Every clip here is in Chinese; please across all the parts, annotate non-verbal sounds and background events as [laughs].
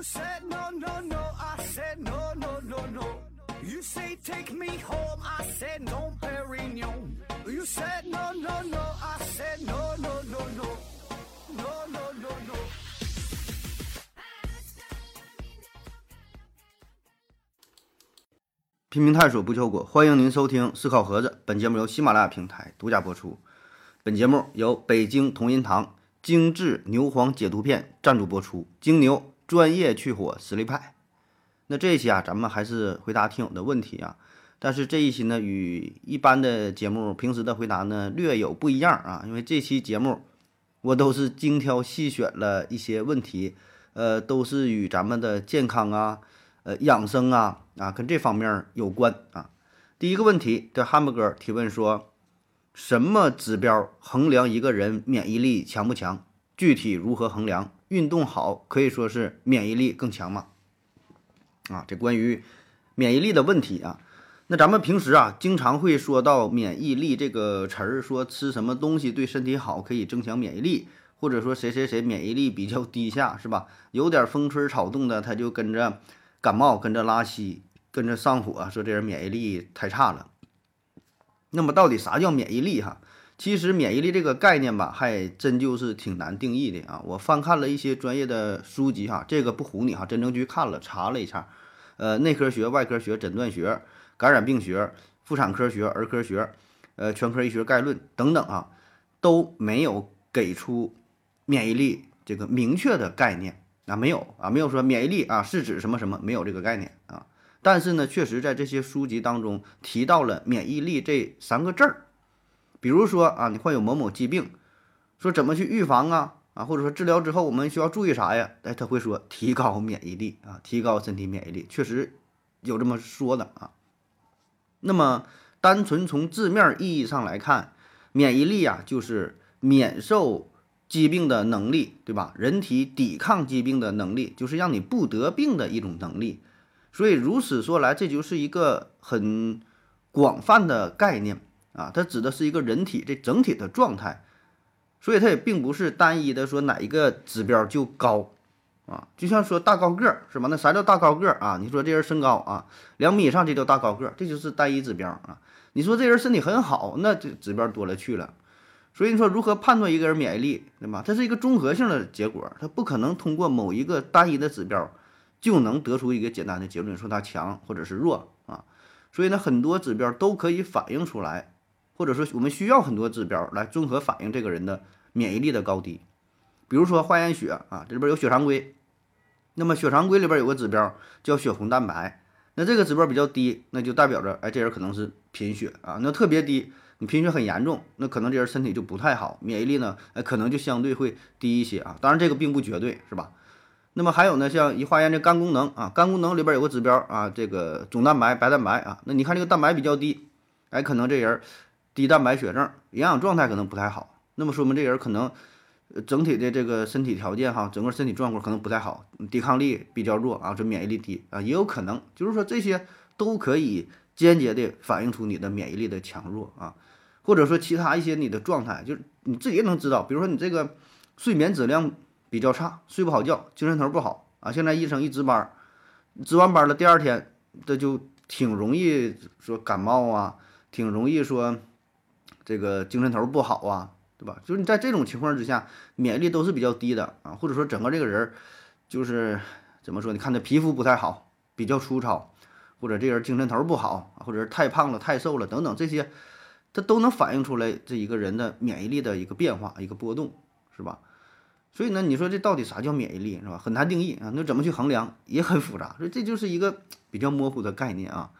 You said no, no, no, I said no, no, no, no. You say take me home, I said no, Perignon. You said no, no, no, I said no, no, no, no. No, no, no, no. 拼命探索不求果，欢迎您收听思考盒子。本节目由喜马拉雅平台独家播出。本节目由北京同仁堂精致牛黄解毒片赞助播出。精牛专业去火实力派。那这一期啊，咱们还是回答听友的问题啊。但是这一期呢，与一般的节目平时的回答呢略有不一样啊。因为这期节目我都是精挑细选了一些问题，呃，都是与咱们的健康啊。呃，养生啊啊，跟这方面有关啊。第一个问题，这汉堡哥提问说，什么指标衡量一个人免疫力强不强？具体如何衡量？运动好可以说是免疫力更强嘛？啊，这关于免疫力的问题啊。那咱们平时啊，经常会说到免疫力这个词儿，说吃什么东西对身体好，可以增强免疫力，或者说谁谁谁免疫力比较低下，是吧？有点风吹草动的，他就跟着。感冒跟着拉稀，跟着上火，说这人免疫力太差了。那么到底啥叫免疫力哈？其实免疫力这个概念吧，还真就是挺难定义的啊。我翻看了一些专业的书籍哈，这个不唬你哈，真正去看了查了一下，呃，内科学、外科学、诊断学、感染病学、妇产科学、儿科学、呃，全科医学概论等等啊，都没有给出免疫力这个明确的概念。啊，没有啊，没有说免疫力啊是指什么什么，没有这个概念啊。但是呢，确实在这些书籍当中提到了免疫力这三个字儿。比如说啊，你患有某某疾病，说怎么去预防啊啊，或者说治疗之后我们需要注意啥呀？哎，他会说提高免疫力啊，提高身体免疫力，确实有这么说的啊。那么，单纯从字面意义上来看，免疫力啊就是免受。疾病的能力，对吧？人体抵抗疾病的能力，就是让你不得病的一种能力。所以如此说来，这就是一个很广泛的概念啊，它指的是一个人体这整体的状态。所以它也并不是单一的说哪一个指标就高啊。就像说大高个儿是吧？那啥叫大高个儿啊？你说这人身高啊两米以上，这叫大高个儿，这就是单一指标啊。你说这人身体很好，那这指标多了去了。所以你说如何判断一个人免疫力，对吧？它是一个综合性的结果，它不可能通过某一个单一的指标就能得出一个简单的结论，说它强或者是弱啊。所以呢，很多指标都可以反映出来，或者说我们需要很多指标来综合反映这个人的免疫力的高低。比如说化验血啊，这里边有血常规，那么血常规里边有个指标叫血红蛋白，那这个指标比较低，那就代表着哎，这人可能是贫血啊，那特别低。你贫血很严重，那可能这人身体就不太好，免疫力呢，哎，可能就相对会低一些啊。当然这个并不绝对，是吧？那么还有呢，像一化验这肝功能啊，肝功能里边有个指标啊，这个总蛋白、白蛋白啊，那你看这个蛋白比较低，哎，可能这人低蛋白血症，营养状态可能不太好，那么说明这人可能整体的这个身体条件哈，整个身体状况可能不太好，抵抗力比较弱啊，这免疫力低啊，也有可能，就是说这些都可以间接的反映出你的免疫力的强弱啊。或者说其他一些你的状态，就是你自己也能知道。比如说你这个睡眠质量比较差，睡不好觉，精神头不好啊。现在医生一值班，值完班了，第二天这就挺容易说感冒啊，挺容易说这个精神头不好啊，对吧？就是你在这种情况之下，免疫力都是比较低的啊。或者说整个这个人就是怎么说？你看他皮肤不太好，比较粗糙，或者这人精神头不好，或者是太胖了、太瘦了等等这些。它都能反映出来这一个人的免疫力的一个变化、一个波动，是吧？所以呢，你说这到底啥叫免疫力，是吧？很难定义啊。那怎么去衡量也很复杂，所以这就是一个比较模糊的概念啊。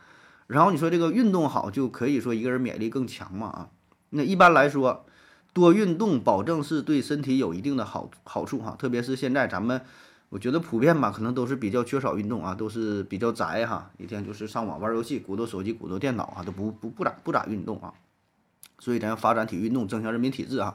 然后你说这个运动好就可以说一个人免疫力更强嘛？啊，那一般来说，多运动保证是对身体有一定的好好处哈。特别是现在咱们，我觉得普遍吧，可能都是比较缺少运动啊，都是比较宅哈，一天就是上网玩游戏，鼓捣手机，鼓捣电脑啊，都不不不咋不咋运动啊。所以咱要发展体育运动，增强人民体质啊。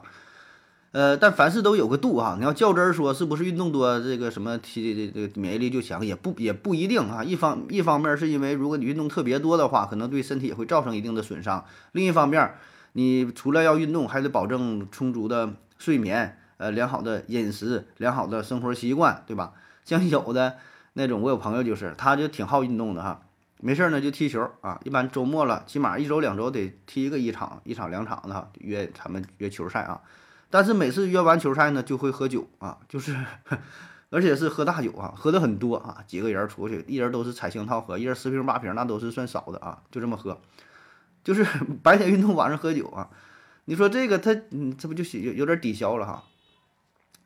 呃，但凡事都有个度哈。你要较真儿说，是不是运动多这个什么体这个免疫力就强，也不也不一定啊。一方一方面是因为如果你运动特别多的话，可能对身体也会造成一定的损伤。另一方面，你除了要运动，还得保证充足的睡眠，呃，良好的饮食，良好的生活习惯，对吧？像有的那种我有朋友就是，他就挺好运动的哈，没事儿呢就踢球啊，一般周末了，起码一周两周得踢个一场，一场两场的哈，约他们约球赛啊。但是每次约完球赛呢，就会喝酒啊，就是而且是喝大酒啊，喝的很多啊，几个人出去，一人都是彩星套喝，一人十瓶八瓶，那都是算少的啊，就这么喝，就是 [laughs] 白天运动，晚上喝酒啊。你说这个他，嗯，这不就有有点抵消了哈？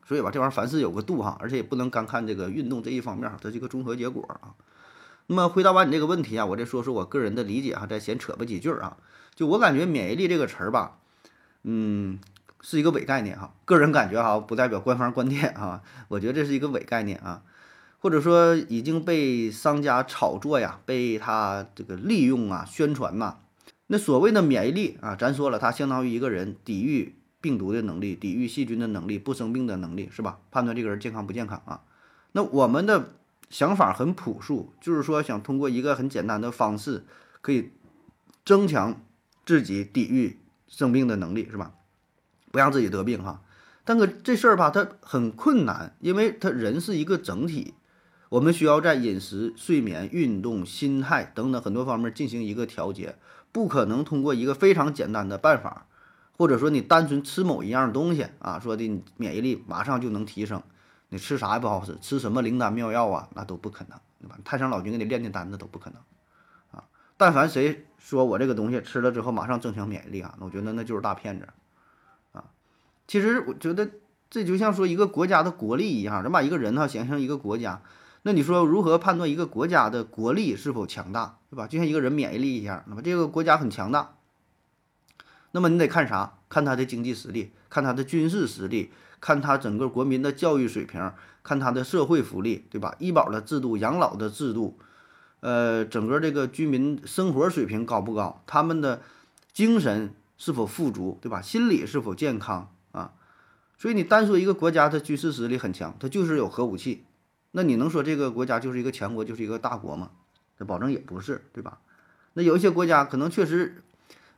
所以吧，这玩意儿凡事有个度哈，而且也不能干看这个运动这一方面，它是一个综合结果啊。那么回答完你这个问题啊，我再说说我个人的理解哈，再闲扯吧几句啊。就我感觉免疫力这个词儿吧，嗯，是一个伪概念哈。个人感觉哈，不代表官方观点啊。我觉得这是一个伪概念啊，或者说已经被商家炒作呀，被他这个利用啊，宣传呐。那所谓的免疫力啊，咱说了，它相当于一个人抵御病毒的能力、抵御细菌的能力、不生病的能力，是吧？判断这个人健康不健康啊。那我们的想法很朴素，就是说想通过一个很简单的方式，可以增强自己抵御生病的能力，是吧？不让自己得病哈。但可这事儿吧，它很困难，因为他人是一个整体，我们需要在饮食、睡眠、运动、心态等等很多方面进行一个调节。不可能通过一个非常简单的办法，或者说你单纯吃某一样东西啊，说的你免疫力马上就能提升，你吃啥也不好使，吃什么灵丹妙药啊，那都不可能，对吧？太上老君给你炼炼丹，那都不可能啊！但凡谁说我这个东西吃了之后马上增强免疫力啊，那我觉得那就是大骗子啊！其实我觉得这就像说一个国家的国力一样，咱把一个人哈想象一个国家。那你说如何判断一个国家的国力是否强大，对吧？就像一个人免疫力一样，那么这个国家很强大，那么你得看啥？看他的经济实力，看他的军事实力，看他整个国民的教育水平，看他的社会福利，对吧？医保的制度、养老的制度，呃，整个这个居民生活水平高不高？他们的精神是否富足，对吧？心理是否健康啊？所以你单说一个国家的军事实力很强，它就是有核武器。那你能说这个国家就是一个强国，就是一个大国吗？这保证也不是，对吧？那有一些国家可能确实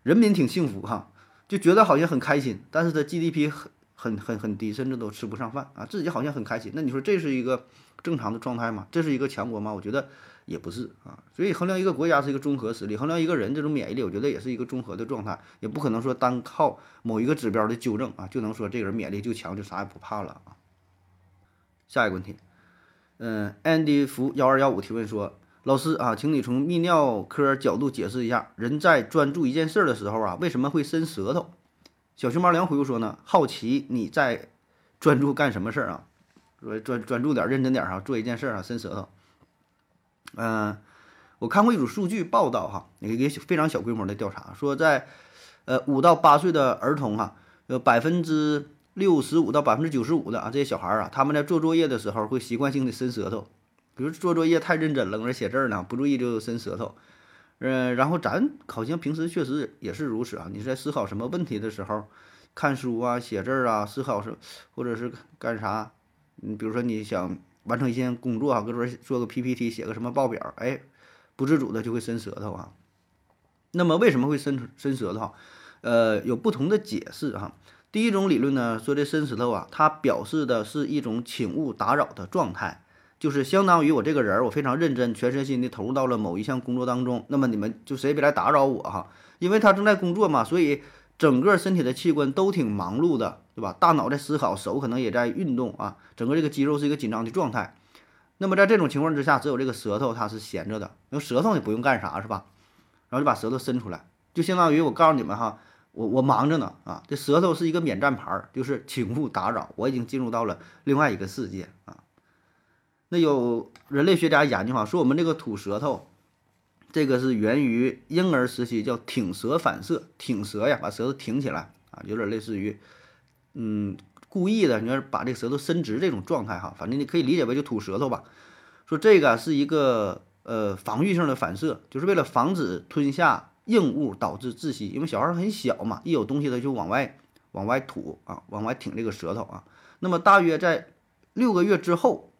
人民挺幸福哈，就觉得好像很开心，但是它 GDP 很很很很低，甚至都吃不上饭啊，自己好像很开心。那你说这是一个正常的状态吗？这是一个强国吗？我觉得也不是啊。所以衡量一个国家是一个综合实力，衡量一个人这种免疫力，我觉得也是一个综合的状态，也不可能说单靠某一个指标的纠正啊，就能说这个人免疫力就强，就啥也不怕了啊。下一个问题。嗯，Andy 福幺二幺五提问说：“老师啊，请你从泌尿科角度解释一下，人在专注一件事的时候啊，为什么会伸舌头？”小熊猫梁回复说呢：“好奇你在专注干什么事儿啊？说专专注点，认真点啊，做一件事啊，伸舌头。”嗯，我看过一组数据报道哈，一个非常小规模的调查，说在呃五到八岁的儿童哈，有百分之。六十五到百分之九十五的啊，这些小孩儿啊，他们在做作业的时候会习惯性的伸舌头，比如做作业太认真了，搁那写字儿呢，不注意就伸舌头。嗯，然后咱好像平时确实也是如此啊。你在思考什么问题的时候，看书啊、写字儿啊、思考是或者是干啥？你比如说你想完成一件工作啊，搁这做个 PPT，写个什么报表，哎，不自主的就会伸舌头啊。那么为什么会伸伸舌头？呃，有不同的解释哈。第一种理论呢，说这伸舌头啊，它表示的是一种请勿打扰的状态，就是相当于我这个人儿，我非常认真、全身心的投入到了某一项工作当中。那么你们就谁也别来打扰我哈，[laughs] 因为他正在工作嘛，所以整个身体的器官都挺忙碌的，对吧？大脑在思考，手可能也在运动啊，整个这个肌肉是一个紧张的状态。那么在这种情况之下，只有这个舌头它是闲着的，因为舌头也不用干啥，是吧？然后就把舌头伸出来，就相当于我告诉你们哈。我我忙着呢啊，这舌头是一个免战牌，就是请勿打扰，我已经进入到了另外一个世界啊。那有人类学家研究哈，说我们这个吐舌头，这个是源于婴儿时期叫挺舌反射，挺舌呀，把舌头挺起来啊，有点类似于嗯故意的，你要是把这个舌头伸直这种状态哈，反正你可以理解为就吐舌头吧。说这个是一个呃防御性的反射，就是为了防止吞下。硬物导致窒息，因为小孩很小嘛，一有东西他就往外往外吐啊，往外挺这个舌头啊。那么大约在六个月之后，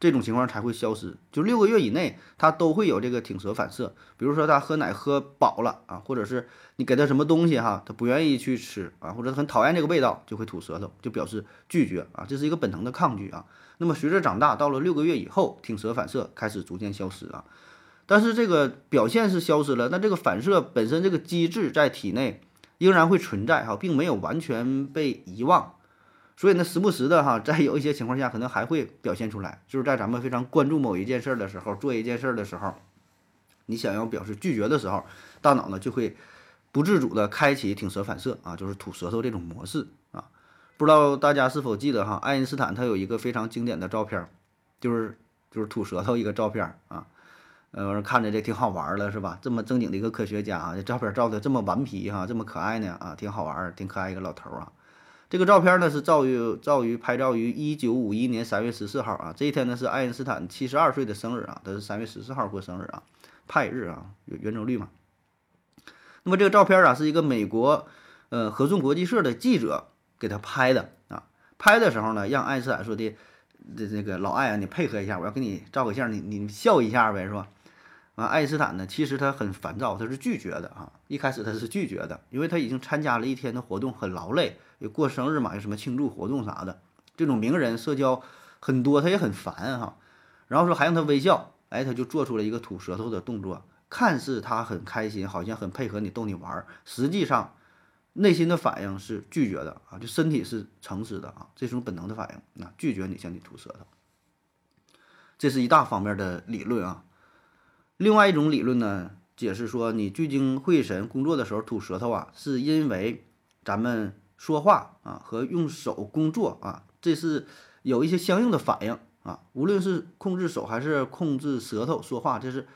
这种情况才会消失。就六个月以内，他都会有这个挺舌反射。比如说他喝奶喝饱了啊，或者是你给他什么东西哈，他不愿意去吃啊，或者很讨厌这个味道，就会吐舌头，就表示拒绝啊，这是一个本能的抗拒啊。那么随着长大，到了六个月以后，挺舌反射开始逐渐消失啊。但是这个表现是消失了，那这个反射本身这个机制在体内仍然会存在哈，并没有完全被遗忘。所以呢，时不时的哈，在有一些情况下，可能还会表现出来，就是在咱们非常关注某一件事的时候，做一件事的时候，你想要表示拒绝的时候，大脑呢就会不自主的开启挺舌反射啊，就是吐舌头这种模式啊。不知道大家是否记得哈，爱因斯坦他有一个非常经典的照片，就是就是吐舌头一个照片啊，呃，看着这挺好玩的是吧？这么正经的一个科学家啊，这照片照的这么顽皮哈，这么可爱呢啊，挺好玩，挺可爱一个老头啊。这个照片呢是照于照于拍照于一九五一年三月十四号啊，这一天呢是爱因斯坦七十二岁的生日啊，他是三月十四号过生日啊，派日啊，圆圆周率嘛。那么这个照片啊是一个美国呃合众国际社的记者给他拍的啊，拍的时候呢让爱因斯坦说的这这个老爱啊，你配合一下，我要给你照个相，你你笑一下呗，是吧？啊，爱因斯坦呢其实他很烦躁，他是拒绝的啊，一开始他是拒绝的，因为他已经参加了一天的活动，很劳累。有过生日嘛？有什么庆祝活动啥的？这种名人社交很多，他也很烦哈。然后说还让他微笑，哎，他就做出了一个吐舌头的动作，看似他很开心，好像很配合你逗你玩儿，实际上内心的反应是拒绝的啊，就身体是诚实的啊，这种本能的反应，那拒绝你向你吐舌头。这是一大方面的理论啊。另外一种理论呢，解释说你聚精会神工作的时候吐舌头啊，是因为咱们。说话啊和用手工作啊，这是有一些相应的反应啊。无论是控制手还是控制舌头说话，这是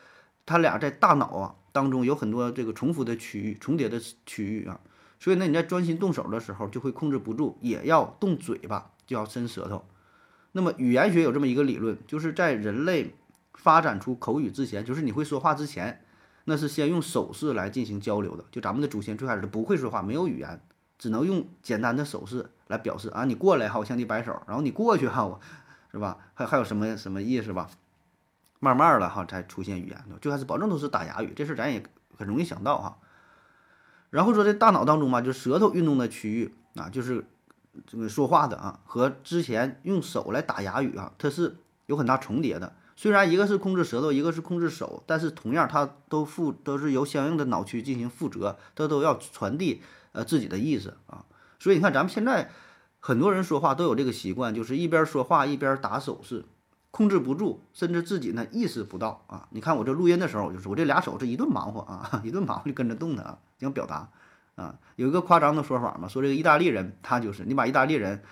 他俩在大脑啊当中有很多这个重复的区域、重叠的区域啊。所以呢，你在专心动手的时候就会控制不住，也要动嘴巴，就要伸舌头。那么语言学有这么一个理论，就是在人类发展出口语之前，就是你会说话之前，那是先用手势来进行交流的。就咱们的祖先最开始不会说话，没有语言。只能用简单的手势来表示啊，你过来哈，我向你摆手，然后你过去哈，我是吧？还还有什么什么意思吧？慢慢的哈，才出现语言。最开始保证都是打哑语，这事咱也很容易想到哈。然后说这大脑当中嘛，就舌头运动的区域啊，就是这个说话的啊，和之前用手来打哑语啊，它是有很大重叠的。虽然一个是控制舌头，一个是控制手，但是同样它都负都是由相应的脑区进行负责，它都要传递。呃，自己的意思啊，所以你看，咱们现在很多人说话都有这个习惯，就是一边说话一边打手势，控制不住，甚至自己呢意识不到啊。你看我这录音的时候，我就是我这俩手是一顿忙活啊，[laughs] 一顿忙活就跟着动的啊，想表达啊。有一个夸张的说法嘛，说这个意大利人他就是你把意大利人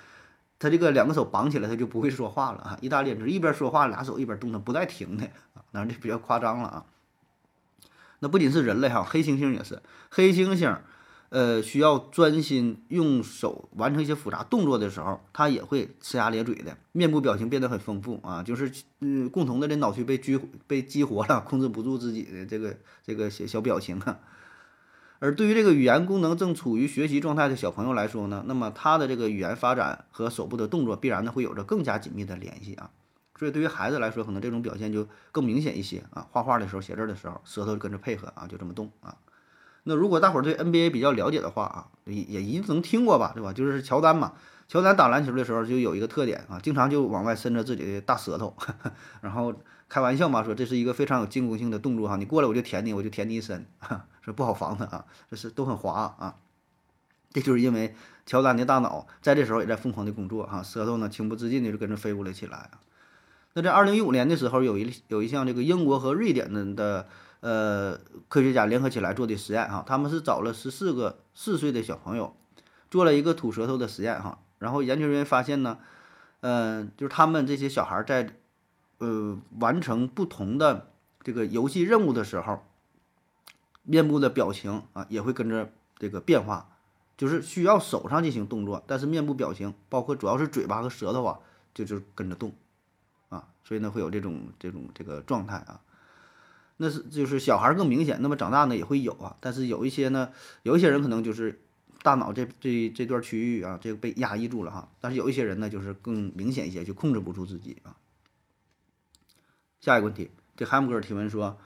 他这个两个手绑起来，他就不会说话了啊。意大利人就是一边说话俩手一边动的不带停的啊，当然这比较夸张了啊。那不仅是人类哈，黑猩猩也是黑猩猩。呃，需要专心用手完成一些复杂动作的时候，他也会呲牙咧嘴的，面部表情变得很丰富啊，就是嗯，共同的这脑区被激被激活了，控制不住自己的这个这个小小表情啊。而对于这个语言功能正处于学习状态的小朋友来说呢，那么他的这个语言发展和手部的动作必然呢会有着更加紧密的联系啊。所以对于孩子来说，可能这种表现就更明显一些啊。画画的时候、写字的时候，舌头跟着配合啊，就这么动啊。那如果大伙儿对 NBA 比较了解的话啊，也也一定能听过吧，对吧？就是乔丹嘛，乔丹打篮球的时候就有一个特点啊，经常就往外伸着自己的大舌头，[laughs] 然后开玩笑嘛，说这是一个非常有进攻性的动作哈，你过来我就舔你，我就舔你一身，[laughs] 不好防的啊，这是都很滑啊。这就是因为乔丹的大脑在这时候也在疯狂的工作哈，舌头呢情不自禁的就跟着飞舞了起来啊。那在二零一五年的时候，有一有一项这个英国和瑞典的的。呃，科学家联合起来做的实验哈，他们是找了十四个四岁的小朋友，做了一个吐舌头的实验哈。然后研究人员发现呢，嗯，就是他们这些小孩在呃完成不同的这个游戏任务的时候，面部的表情啊也会跟着这个变化，就是需要手上进行动作，但是面部表情包括主要是嘴巴和舌头啊，就就跟着动啊，所以呢会有这种这种这个状态啊。那是就是小孩更明显，那么长大呢也会有啊，但是有一些呢，有一些人可能就是大脑这这这段区域啊，这个被压抑住了哈，但是有一些人呢就是更明显一些，就控制不住自己啊。下一个问题，这海姆格尔提问说，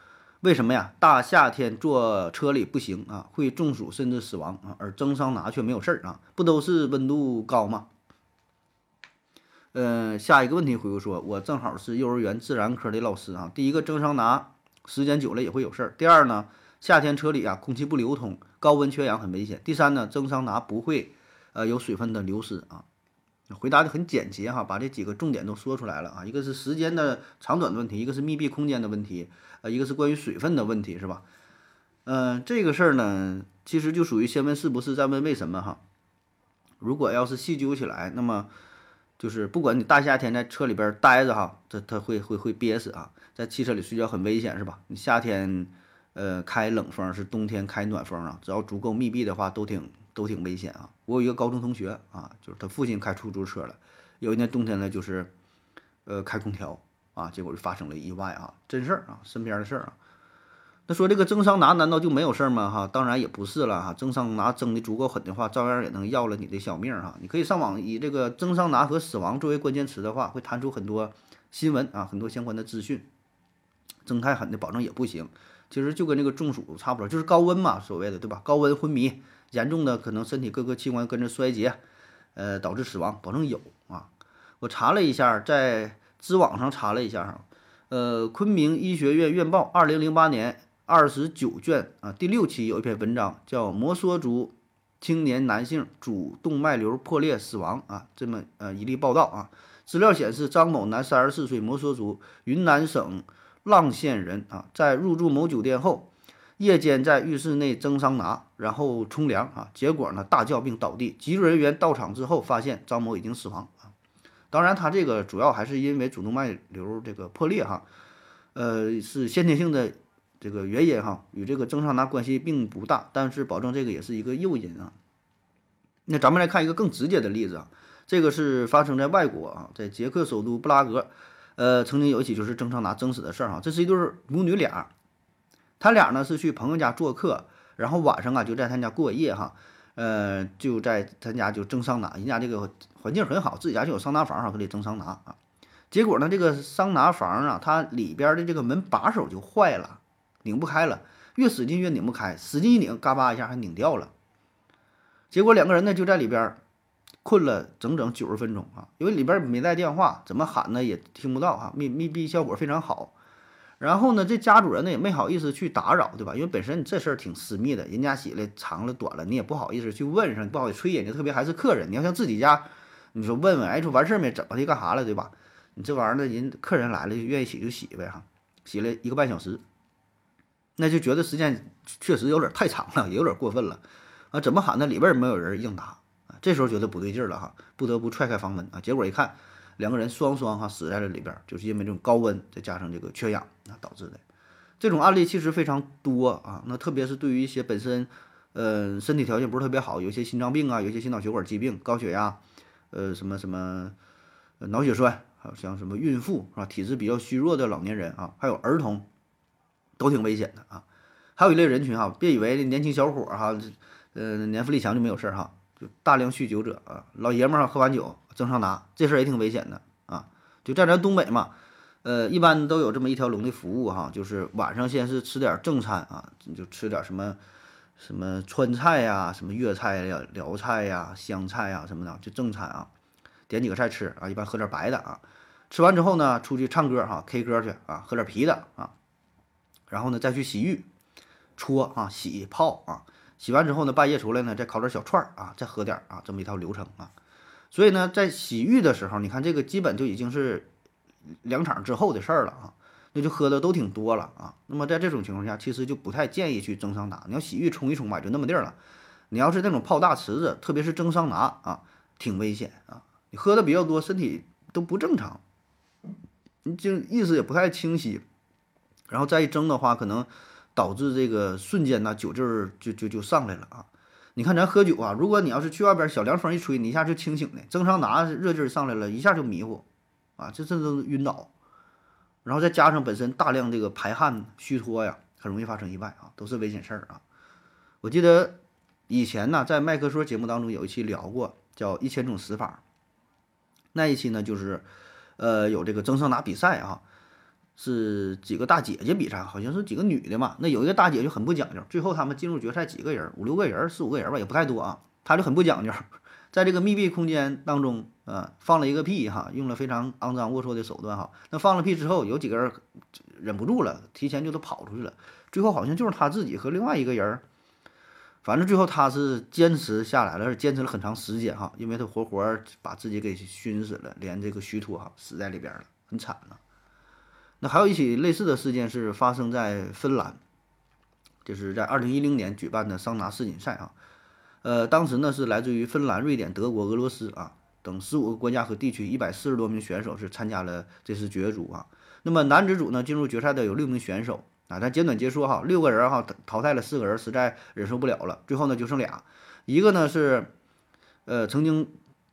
为什么呀？大夏天坐车里不行啊，会中暑甚至死亡啊，而蒸桑拿却没有事儿啊？不都是温度高吗？嗯，下一个问题回复说，我正好是幼儿园自然科的老师啊。第一个蒸桑拿时间久了也会有事儿。第二呢，夏天车里啊空气不流通，高温缺氧很危险。第三呢，蒸桑拿不会呃有水分的流失啊。回答的很简洁哈，把这几个重点都说出来了啊。一个是时间的长短的问题，一个是密闭空间的问题，呃，一个是关于水分的问题，是吧？嗯，这个事儿呢，其实就属于先问是不是，再问为什么哈。如果要是细究起来，那么就是不管你大夏天在车里边待着哈，这它会会会憋死啊。在汽车里睡觉很危险，是吧？你夏天呃开冷风，是冬天开暖风啊，只要足够密闭的话，都挺。都挺危险啊！我有一个高中同学啊，就是他父亲开出租车了，有一年冬天呢，就是呃开空调啊，结果就发生了意外啊，真事儿啊，身边的事儿啊。那说这个蒸桑拿难道就没有事儿吗？哈，当然也不是了哈，蒸桑拿蒸的足够狠的话，照样也能要了你的小命哈。你可以上网以这个蒸桑拿和死亡作为关键词的话，会弹出很多新闻啊，很多相关的资讯。蒸太狠的保证也不行，其实就跟那个中暑差不多，就是高温嘛，所谓的对吧？高温昏迷。严重的可能身体各个器官跟着衰竭，呃，导致死亡，保证有啊。我查了一下，在知网上查了一下哈，呃，昆明医学院院报二零零八年二十九卷啊第六期有一篇文章叫《摩梭族青年男性主动脉瘤破裂死亡》啊，这么呃一例报道啊。资料显示，张某男，三十四岁，摩梭族，云南省浪县人啊，在入住某酒店后。夜间在浴室内蒸桑拿，然后冲凉啊，结果呢大叫并倒地。急救人员到场之后，发现张某已经死亡啊。当然，他这个主要还是因为主动脉瘤这个破裂哈，呃，是先天性的这个原因哈，与这个蒸桑拿关系并不大，但是保证这个也是一个诱因啊。那咱们来看一个更直接的例子啊，这个是发生在外国啊，在捷克首都布拉格，呃，曾经有一起就是蒸桑拿蒸死的事儿哈，这是一对母女俩。他俩呢是去朋友家做客，然后晚上啊就在他家过夜哈，呃就在他家就蒸桑拿，人家这个环境很好，自己家就有桑拿房哈，可以蒸桑拿啊。结果呢这个桑拿房啊，它里边的这个门把手就坏了，拧不开了，越使劲越拧不开，使劲一拧，嘎巴一下还拧掉了。结果两个人呢就在里边困了整整九十分钟啊，因为里边没带电话，怎么喊呢也听不到哈，密密闭效果非常好。然后呢，这家主人呢也没好意思去打扰，对吧？因为本身这事儿挺私密的，人家洗了长了短了，你也不好意思去问上，不好意思催人家，特别还是客人。你要像自己家，你说问问，哎，说完事儿没？怎么的？干啥了？对吧？你这玩意儿呢，人客人来了就愿意洗就洗呗，哈，洗了一个半小时，那就觉得时间确实有点太长了，也有点过分了啊！怎么喊那里边没有人应答啊？这时候觉得不对劲了哈，不得不踹开房门啊，结果一看。两个人双双哈死在了里边，就是因为这种高温再加上这个缺氧啊导致的。这种案例其实非常多啊，那特别是对于一些本身，呃身体条件不是特别好，有些心脏病啊，有些心脑血管疾病、高血压，呃什么什么脑血栓，还有像什么孕妇是吧？体质比较虚弱的老年人啊，还有儿童，都挺危险的啊。还有一类人群哈，别以为年轻小伙哈，呃年富力强就没有事儿哈，就大量酗酒者啊，老爷们儿喝完酒。蒸桑拿这事儿也挺危险的啊！就在咱东北嘛，呃，一般都有这么一条龙的服务哈，就是晚上先是吃点正餐啊，就吃点什么什么川菜呀、什么粤菜呀、辽菜呀、湘菜呀什么的，就正餐啊，点几个菜吃啊，一般喝点白的啊。吃完之后呢，出去唱歌哈，K 歌去啊，喝点啤的啊，然后呢再去洗浴、搓啊、洗泡啊，洗完之后呢，半夜出来呢，再烤点小串儿啊，再喝点啊，这么一套流程啊。所以呢，在洗浴的时候，你看这个基本就已经是两场之后的事儿了啊，那就喝的都挺多了啊。那么在这种情况下，其实就不太建议去蒸桑拿。你要洗浴冲一冲吧，就那么地儿了。你要是那种泡大池子，特别是蒸桑拿啊，挺危险啊。你喝的比较多，身体都不正常，你就意识也不太清晰，然后再一蒸的话，可能导致这个瞬间呢酒劲儿就就就上来了啊。你看咱喝酒啊，如果你要是去外边小凉风一吹，你一下就清醒的；蒸桑拿热劲上来了，一下就迷糊，啊，这这都晕倒。然后再加上本身大量这个排汗虚脱呀，很容易发生意外啊，都是危险事儿啊。我记得以前呢，在麦克说节目当中有一期聊过，叫一千种死法。那一期呢，就是呃有这个蒸桑拿比赛啊，是几个大姐姐比赛，好像是几个女的嘛。那有一个大姐就很不讲究，最后他们进入决赛几个人，五六个人，四五个人吧，也不太多啊。她就很不讲究，在这个密闭空间当中，啊，放了一个屁哈，用了非常肮脏龌龊的手段哈。那放了屁之后，有几个人忍不住了，提前就都跑出去了。最后好像就是他自己和另外一个人，反正最后他是坚持下来了，坚持了很长时间哈，因为他活活把自己给熏死了，连这个虚脱哈死在里边了，很惨呐。那还有一起类似的事件是发生在芬兰，就是在二零一零年举办的桑拿世锦赛啊，呃，当时呢是来自于芬兰、瑞典、德国、俄罗斯啊等十五个国家和地区一百四十多名选手是参加了这次角逐啊。那么男子组呢进入决赛的有六名选手啊，咱简短结束哈，六个人哈淘汰了四个人，实在忍受不了了，最后呢就剩俩，一个呢是呃曾经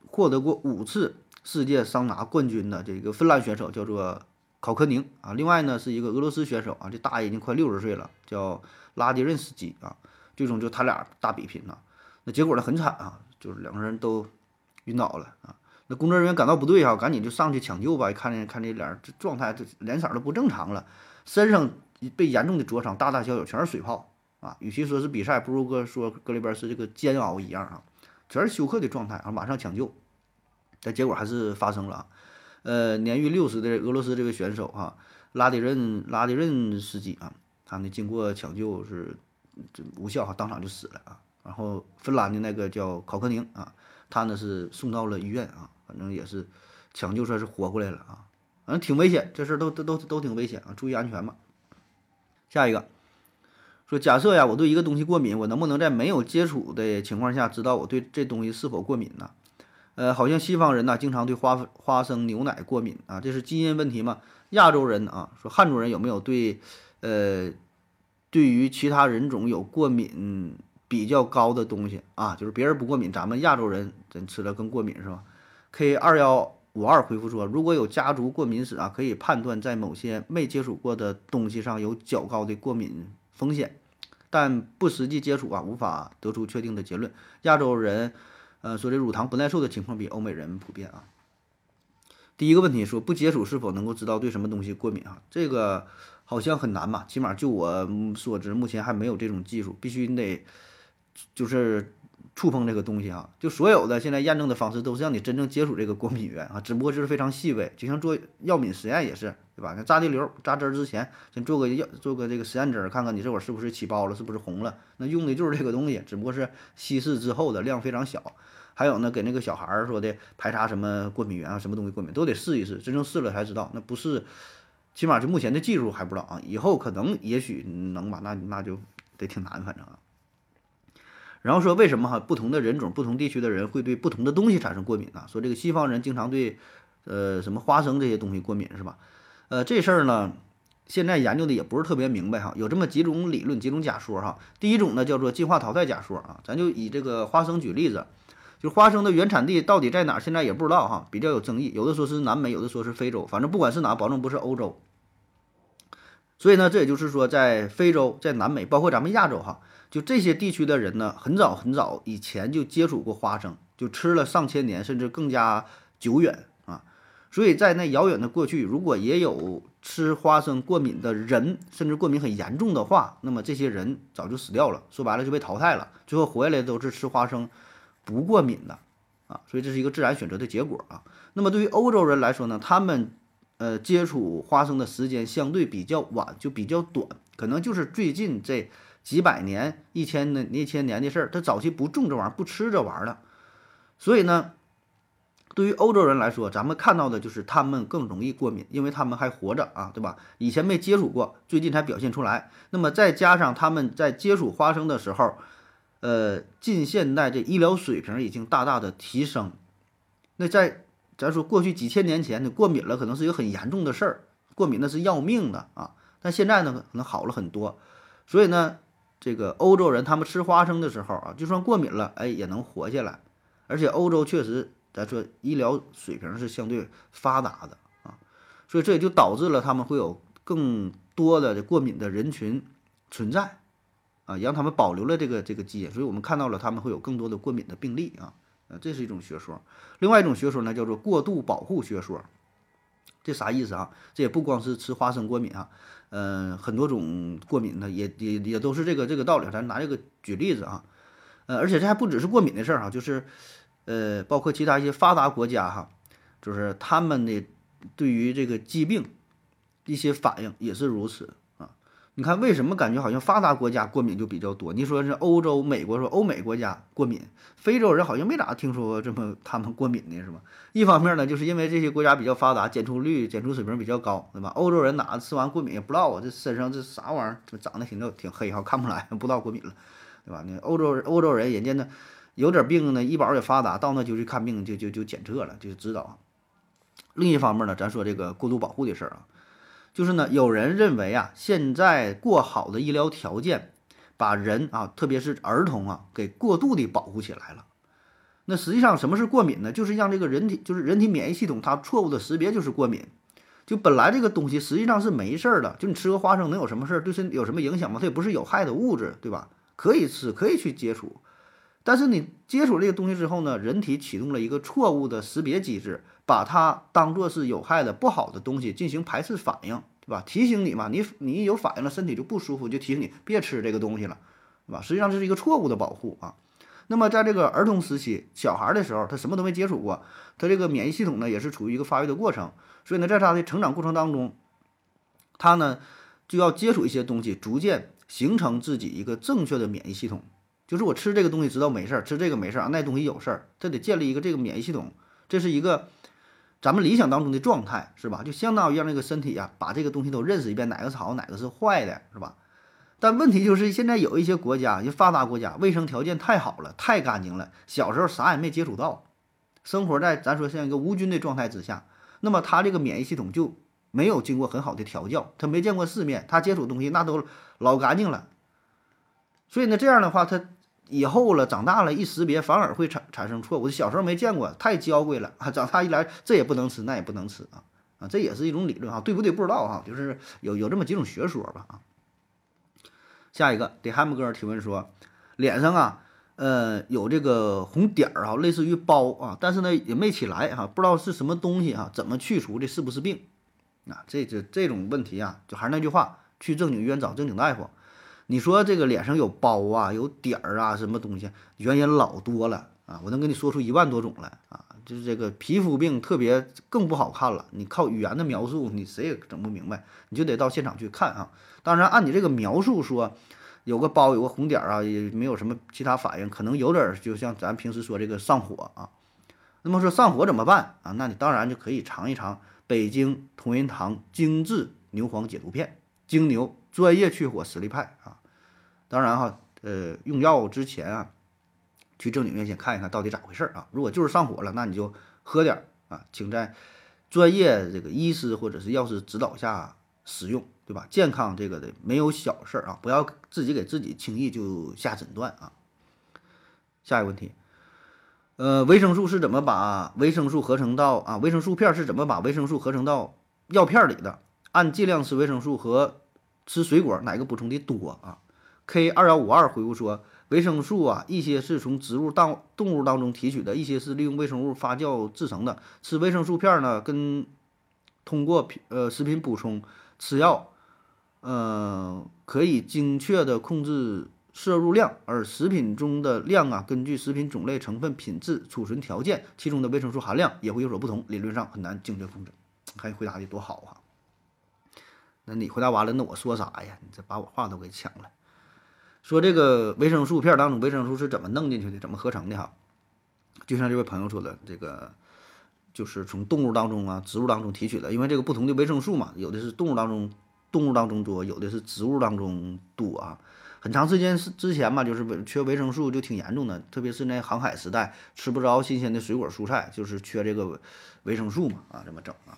获得过五次世界桑拿冠军的这个芬兰选手，叫做。考科宁啊，另外呢是一个俄罗斯选手啊，这大爷已经快六十岁了，叫拉迪任斯基啊。最终就他俩大比拼呐，那结果呢很惨啊，就是两个人都晕倒了啊。那工作人员感到不对哈，赶紧就上去抢救吧。看见看这脸这状态，这脸色都不正常了，身上被严重的灼伤，大大小小全是水泡啊。与其说是比赛，不如哥说搁里边是这个煎熬一样啊，全是休克的状态啊。马上抢救，但结果还是发生了啊。呃，年逾六十的俄罗斯这个选手哈，拉迪任拉迪任斯基啊，他呢经过抢救是无效哈，当场就死了啊。然后芬兰的那个叫考克宁啊，他呢是送到了医院啊，反正也是抢救算是活过来了啊。反正挺危险，这事儿都都都都挺危险啊，注意安全吧。下一个说，假设呀，我对一个东西过敏，我能不能在没有接触的情况下知道我对这东西是否过敏呢？呃，好像西方人呢，经常对花花生牛奶过敏啊，这是基因问题嘛？亚洲人啊，说汉族人有没有对，呃，对于其他人种有过敏比较高的东西啊？就是别人不过敏，咱们亚洲人真吃了更过敏是吧？K 二幺五二回复说，如果有家族过敏史啊，可以判断在某些没接触过的东西上有较高的过敏风险，但不实际接触啊，无法得出确定的结论。亚洲人。呃，说这乳糖不耐受的情况比欧美人普遍啊。第一个问题说不接触是否能够知道对什么东西过敏啊？这个好像很难吧？起码就我所知，目前还没有这种技术，必须你得就是触碰这个东西啊。就所有的现在验证的方式都是让你真正接触这个过敏源啊，只不过就是非常细微，就像做药品实验也是，对吧？那扎滴流扎针之前先做个药，做个这个实验针，看看你这会儿是不是起包了，是不是红了？那用的就是这个东西，只不过是稀释之后的量非常小。还有呢，给那个小孩儿说的排查什么过敏源啊，什么东西过敏都得试一试，真正试了才知道。那不是，起码就目前的技术还不知道啊，以后可能也许能吧，那那就得挺难，反正啊。然后说为什么哈不同的人种、不同地区的人会对不同的东西产生过敏呢？说这个西方人经常对呃什么花生这些东西过敏是吧？呃，这事儿呢，现在研究的也不是特别明白哈，有这么几种理论、几种假说哈。第一种呢叫做进化淘汰假说啊，咱就以这个花生举例子。就花生的原产地到底在哪儿？现在也不知道哈，比较有争议。有的说是南美，有的说是非洲，反正不管是哪，保证不是欧洲。所以呢，这也就是说，在非洲、在南美，包括咱们亚洲哈，就这些地区的人呢，很早很早以前就接触过花生，就吃了上千年，甚至更加久远啊。所以在那遥远的过去，如果也有吃花生过敏的人，甚至过敏很严重的话，那么这些人早就死掉了，说白了就被淘汰了。最后活下来都是吃花生。不过敏的啊，所以这是一个自然选择的结果啊。那么对于欧洲人来说呢，他们呃接触花生的时间相对比较晚，就比较短，可能就是最近这几百年、一千的一千年的事儿。他早期不种这玩意儿，不吃这玩意儿的，所以呢，对于欧洲人来说，咱们看到的就是他们更容易过敏，因为他们还活着啊，对吧？以前没接触过，最近才表现出来。那么再加上他们在接触花生的时候。呃，近现代这医疗水平已经大大的提升。那在咱说过去几千年前，你过敏了可能是一个很严重的事儿，过敏那是要命的啊。但现在呢，可能好了很多。所以呢，这个欧洲人他们吃花生的时候啊，就算过敏了，哎，也能活下来。而且欧洲确实，咱说医疗水平是相对发达的啊，所以这也就导致了他们会有更多的过敏的人群存在。啊，让他们保留了这个这个基因，所以我们看到了他们会有更多的过敏的病例啊，呃，这是一种学说。另外一种学说呢，叫做过度保护学说。这啥意思啊？这也不光是吃花生过敏啊，嗯，很多种过敏呢，也也也都是这个这个道理。咱拿这个举例子啊，呃，而且这还不只是过敏的事儿哈，就是呃，包括其他一些发达国家哈，就是他们的对于这个疾病一些反应也是如此。你看，为什么感觉好像发达国家过敏就比较多？你说是欧洲、美国，说欧美国家过敏，非洲人好像没咋听说这么他们过敏的，是吧？一方面呢，就是因为这些国家比较发达，检出率、检出水平比较高，对吧？欧洲人哪吃完过敏也不知道啊，这身上这啥玩意儿，长得挺挺黑哈，看不出来，不知道过敏了，对吧？那欧洲人欧洲人人家呢有点病呢，医保也发达，到那就去看病，就就就检测了，就知道。另一方面呢，咱说这个过度保护的事儿啊。就是呢，有人认为啊，现在过好的医疗条件，把人啊，特别是儿童啊，给过度的保护起来了。那实际上什么是过敏呢？就是让这个人体，就是人体免疫系统它错误的识别就是过敏。就本来这个东西实际上是没事儿的，就你吃个花生能有什么事儿？对身体有什么影响吗？它也不是有害的物质，对吧？可以吃，可以去接触。但是你接触这个东西之后呢，人体启动了一个错误的识别机制。把它当做是有害的、不好的东西进行排斥反应，对吧？提醒你嘛，你你一有反应了，身体就不舒服，就提醒你别吃这个东西了，对吧？实际上这是一个错误的保护啊。那么在这个儿童时期、小孩的时候，他什么都没接触过，他这个免疫系统呢也是处于一个发育的过程，所以呢，在他的成长过程当中，他呢就要接触一些东西，逐渐形成自己一个正确的免疫系统。就是我吃这个东西知道没事儿，吃这个没事儿啊，那东西有事儿，他得建立一个这个免疫系统，这是一个。咱们理想当中的状态是吧？就相当于让这个身体呀，把这个东西都认识一遍，哪个是好，哪个是坏的，是吧？但问题就是现在有一些国家，就发达国家，卫生条件太好了，太干净了，小时候啥也没接触到，生活在咱说像一个无菌的状态之下，那么他这个免疫系统就没有经过很好的调教，他没见过世面，他接触东西那都老干净了，所以呢，这样的话他。以后了，长大了，一识别反而会产产生错误。小时候没见过，太娇贵了啊！长大一来，这也不能吃，那也不能吃啊啊！这也是一种理论啊，对不对？不知道哈，就是有有这么几种学说吧啊。下一个，迪汉姆哥提问说，脸上啊，呃，有这个红点儿啊，类似于包啊，但是呢也没起来哈，不知道是什么东西啊，怎么去除的？是不是病？啊，这这这种问题啊，就还是那句话，去正经医院找正经大夫。你说这个脸上有包啊，有点儿啊，什么东西原因老多了啊！我能跟你说出一万多种来啊！就是这个皮肤病特别更不好看了，你靠语言的描述，你谁也整不明白，你就得到现场去看啊！当然，按你这个描述说，有个包，有个红点儿啊，也没有什么其他反应，可能有点儿，就像咱平时说这个上火啊。那么说上火怎么办啊？那你当然就可以尝一尝北京同仁堂精致牛黄解毒片，精牛专业去火实力派啊！当然哈，呃，用药之前啊，去正经院先看一看到底咋回事啊。如果就是上火了，那你就喝点啊，请在专业这个医师或者是药师指导下使用，对吧？健康这个的没有小事啊，不要自己给自己轻易就下诊断啊。下一个问题，呃，维生素是怎么把维生素合成到啊？维生素片是怎么把维生素合成到药片里的？按剂量吃维生素和吃水果哪个补充的多啊？K 二幺五二回复说，维生素啊，一些是从植物当动物当中提取的，一些是利用微生物发酵制成的。吃维生素片呢，跟通过呃食品补充吃药，呃，可以精确的控制摄入量。而食品中的量啊，根据食品种类、成分、品质、储存条件，其中的维生素含量也会有所不同，理论上很难精确控制。看你回答的多好啊！那你回答完了，那我说啥呀？你这把我话都给抢了。说这个维生素片当中维生素是怎么弄进去的，怎么合成的哈？就像这位朋友说的，这个就是从动物当中啊、植物当中提取的，因为这个不同的维生素嘛，有的是动物当中动物当中多，有的是植物当中多啊。很长时间是之前嘛，就是缺维生素就挺严重的，特别是那航海时代吃不着新鲜的水果蔬菜，就是缺这个维生素嘛啊，这么整啊。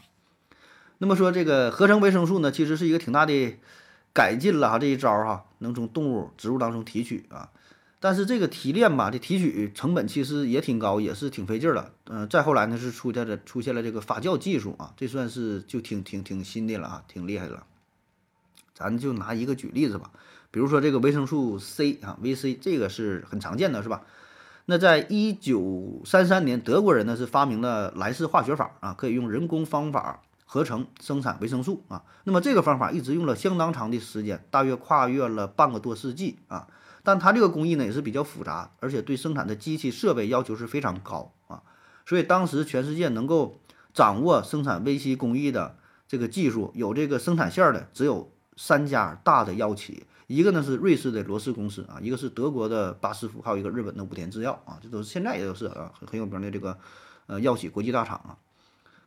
那么说这个合成维生素呢，其实是一个挺大的。改进了哈这一招哈，能从动物、植物当中提取啊，但是这个提炼吧，这提取成本其实也挺高，也是挺费劲儿的。嗯，再后来呢是出现了出现了这个发酵技术啊，这算是就挺挺挺新的了啊，挺厉害的了。咱就拿一个举例子吧，比如说这个维生素 C 啊，VC 这个是很常见的，是吧？那在一九三三年，德国人呢是发明了莱氏化学法啊，可以用人工方法。合成生产维生素啊。那么这个方法一直用了相当长的时间，大约跨越了半个多世纪啊。但它这个工艺呢也是比较复杂，而且对生产的机器设备要求是非常高啊。所以当时全世界能够掌握生产微西工艺的这个技术，有这个生产线的只有三家大的药企，一个呢是瑞士的罗氏公司啊，一个是德国的巴斯夫，还有一个日本的武田制药啊，这都是现在也都是啊很很有名的这个呃药企国际大厂啊。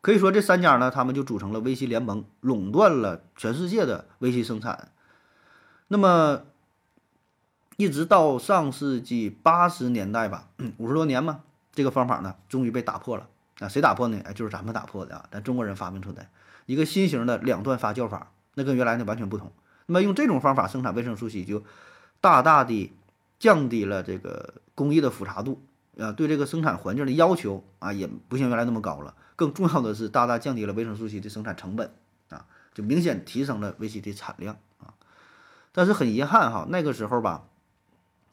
可以说这三家呢，他们就组成了微西联盟，垄断了全世界的微西生产。那么一直到上世纪八十年代吧，五十多年嘛，这个方法呢终于被打破了啊！谁打破呢？哎，就是咱们打破的啊！咱中国人发明出来一个新型的两段发酵法，那跟原来的完全不同。那么用这种方法生产维生素 C，就大大的降低了这个工艺的复杂度啊，对这个生产环境的要求啊，也不像原来那么高了。更重要的是，大大降低了维生素 C 的生产成本啊，就明显提升了维 C 的产量啊。但是很遗憾哈，那个时候吧。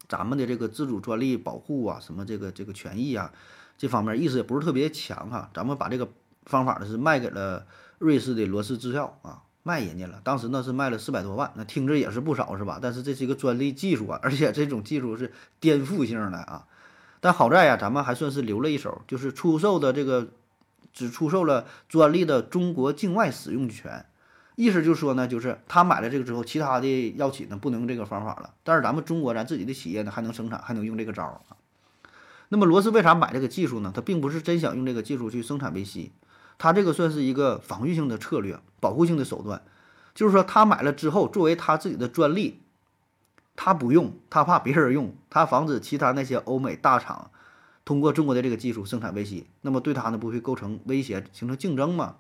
咱们的这个自主专利保护啊，什么这个这个权益啊，这方面意识也不是特别强哈。咱们把这个方法呢是卖给了瑞士的罗氏制药啊，卖人家了。当时呢是卖了四百多万，那听着也是不少是吧？但是这是一个专利技术啊，[laughs] 而且这种技术是颠覆性的啊。但好在呀，咱们还算是留了一手，就是出售的这个只出售了专利的中国境外使用权。意思就是说呢，就是他买了这个之后，其他的药企呢不能用这个方法了，但是咱们中国咱自己的企业呢还能生产，还能用这个招儿啊。那么罗斯为啥买这个技术呢？他并不是真想用这个技术去生产维 C，他这个算是一个防御性的策略，保护性的手段。就是说他买了之后，作为他自己的专利，他不用，他怕别人用，他防止其他那些欧美大厂通过中国的这个技术生产维 C，那么对他呢不会构成威胁，形成竞争嘛？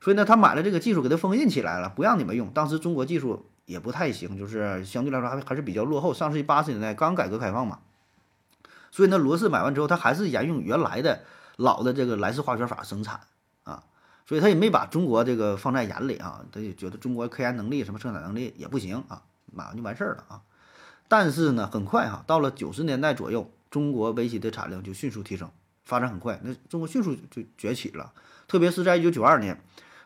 所以呢，他买了这个技术，给他封印起来了，不让你们用。当时中国技术也不太行，就是相对来说还还是比较落后。上世纪八十年代刚改革开放嘛，所以呢，罗氏买完之后，他还是沿用原来的老的这个莱氏化学法生产啊，所以他也没把中国这个放在眼里啊，他就觉得中国科研能力什么生产能力也不行啊，买完就完事儿了啊。但是呢，很快哈，到了九十年代左右，中国维 C 的产量就迅速提升，发展很快，那中国迅速就崛起了，特别是在一九九二年。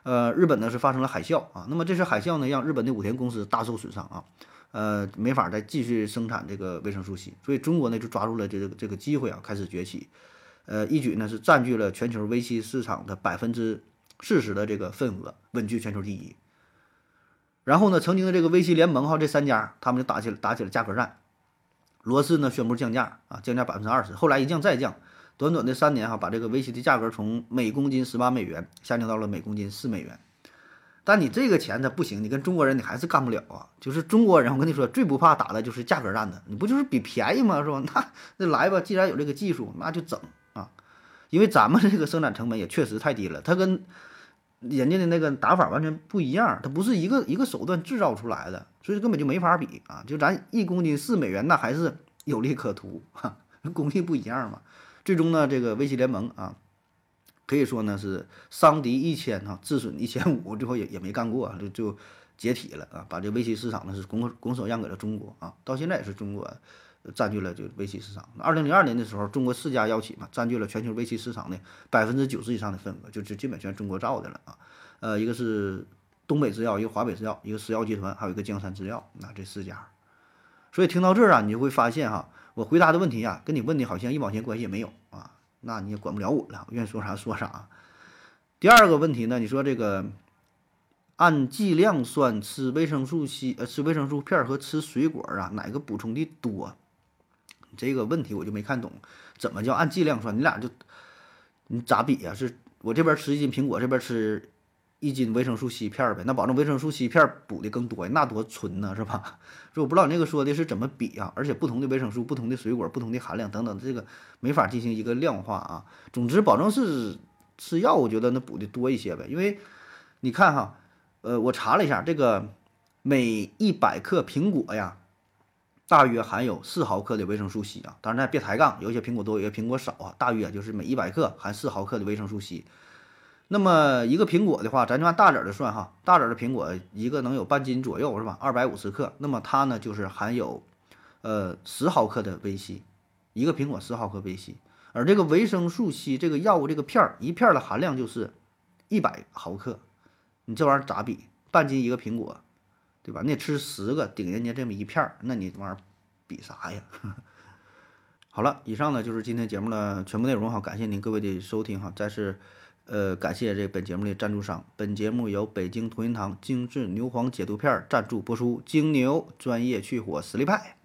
呃，日本呢是发生了海啸啊，那么这次海啸呢让日本的武田公司大受损伤啊，呃，没法再继续生产这个维生素 C，所以中国呢就抓住了这个这个机会啊，开始崛起，呃，一举呢是占据了全球维 C 市场的百分之四十的这个份额，稳居全球第一。然后呢，曾经的这个维 C 联盟哈，这三家他们就打起了打起了价格战，罗氏呢宣布降价啊，降价百分之二十，后来一降再降。短短的三年哈，把这个维 C 的价格从每公斤十八美元下降到了每公斤四美元。但你这个钱它不行，你跟中国人你还是干不了啊。就是中国人，我跟你说，最不怕打的就是价格战的。你不就是比便宜吗？是吧？[laughs] 那那来吧，既然有这个技术，那就整啊。因为咱们这个生产成本也确实太低了，它跟人家的那个打法完全不一样，它不是一个一个手段制造出来的，所以根本就没法比啊。就咱一公斤四美元，那还是有利可图哈，工艺不一样嘛。最终呢，这个维 C 联盟啊，可以说呢是伤敌一千哈，自损一千五，最后也也没干过，就就解体了啊，把这维 C 市场呢是拱拱手让给了中国啊，到现在也是中国占据了这个维 C 市场。二零零二年的时候，中国四家药企嘛，占据了全球维 C 市场的百分之九十以上的份额，就就基本全中国造的了啊。呃，一个是东北制药，一个华北制药，一个石药集团，还有一个江山制药，那这四家。所以听到这儿啊，你就会发现哈。我回答的问题啊，跟你问的好像一毛钱关系也没有啊，那你也管不了我了，我愿意说啥说啥。第二个问题呢，你说这个按剂量算，吃维生素 C 呃吃维生素片和吃水果啊，哪个补充的多？这个问题我就没看懂，怎么叫按剂量算？你俩就你咋比呀？是我这边吃一斤苹果，这边吃。一斤维生素 C 片呗，那保证维生素 C 片补的更多呀，那多纯呢，是吧？[laughs] 所以我不知道你那个说的是怎么比啊？而且不同的维生素、不同的水果、不同的含量等等，这个没法进行一个量化啊。总之，保证是吃药，我觉得那补的多一些呗。因为你看哈，呃，我查了一下，这个每一百克苹果呀，大约含有四毫克的维生素 C 啊。当然，别抬杠，有些苹果多，有些苹果少啊。大约就是每一百克含四毫克的维生素 C。那么一个苹果的话，咱就按大籽的算哈，大籽的苹果一个能有半斤左右是吧？二百五十克，那么它呢就是含有，呃十毫克的维 C，一个苹果十毫克维 C，而这个维生素 C 这个药物这个片儿一片的含量就是一百毫克，你这玩意儿咋比？半斤一个苹果，对吧？你得吃十个顶人家这么一片儿，那你玩意儿比啥呀？[laughs] 好了，以上呢就是今天节目的全部内容哈，感谢您各位的收听哈，再次呃感谢这本节目的赞助商，本节目由北京同仁堂精致牛黄解毒片赞助播出，精牛专业去火实力派。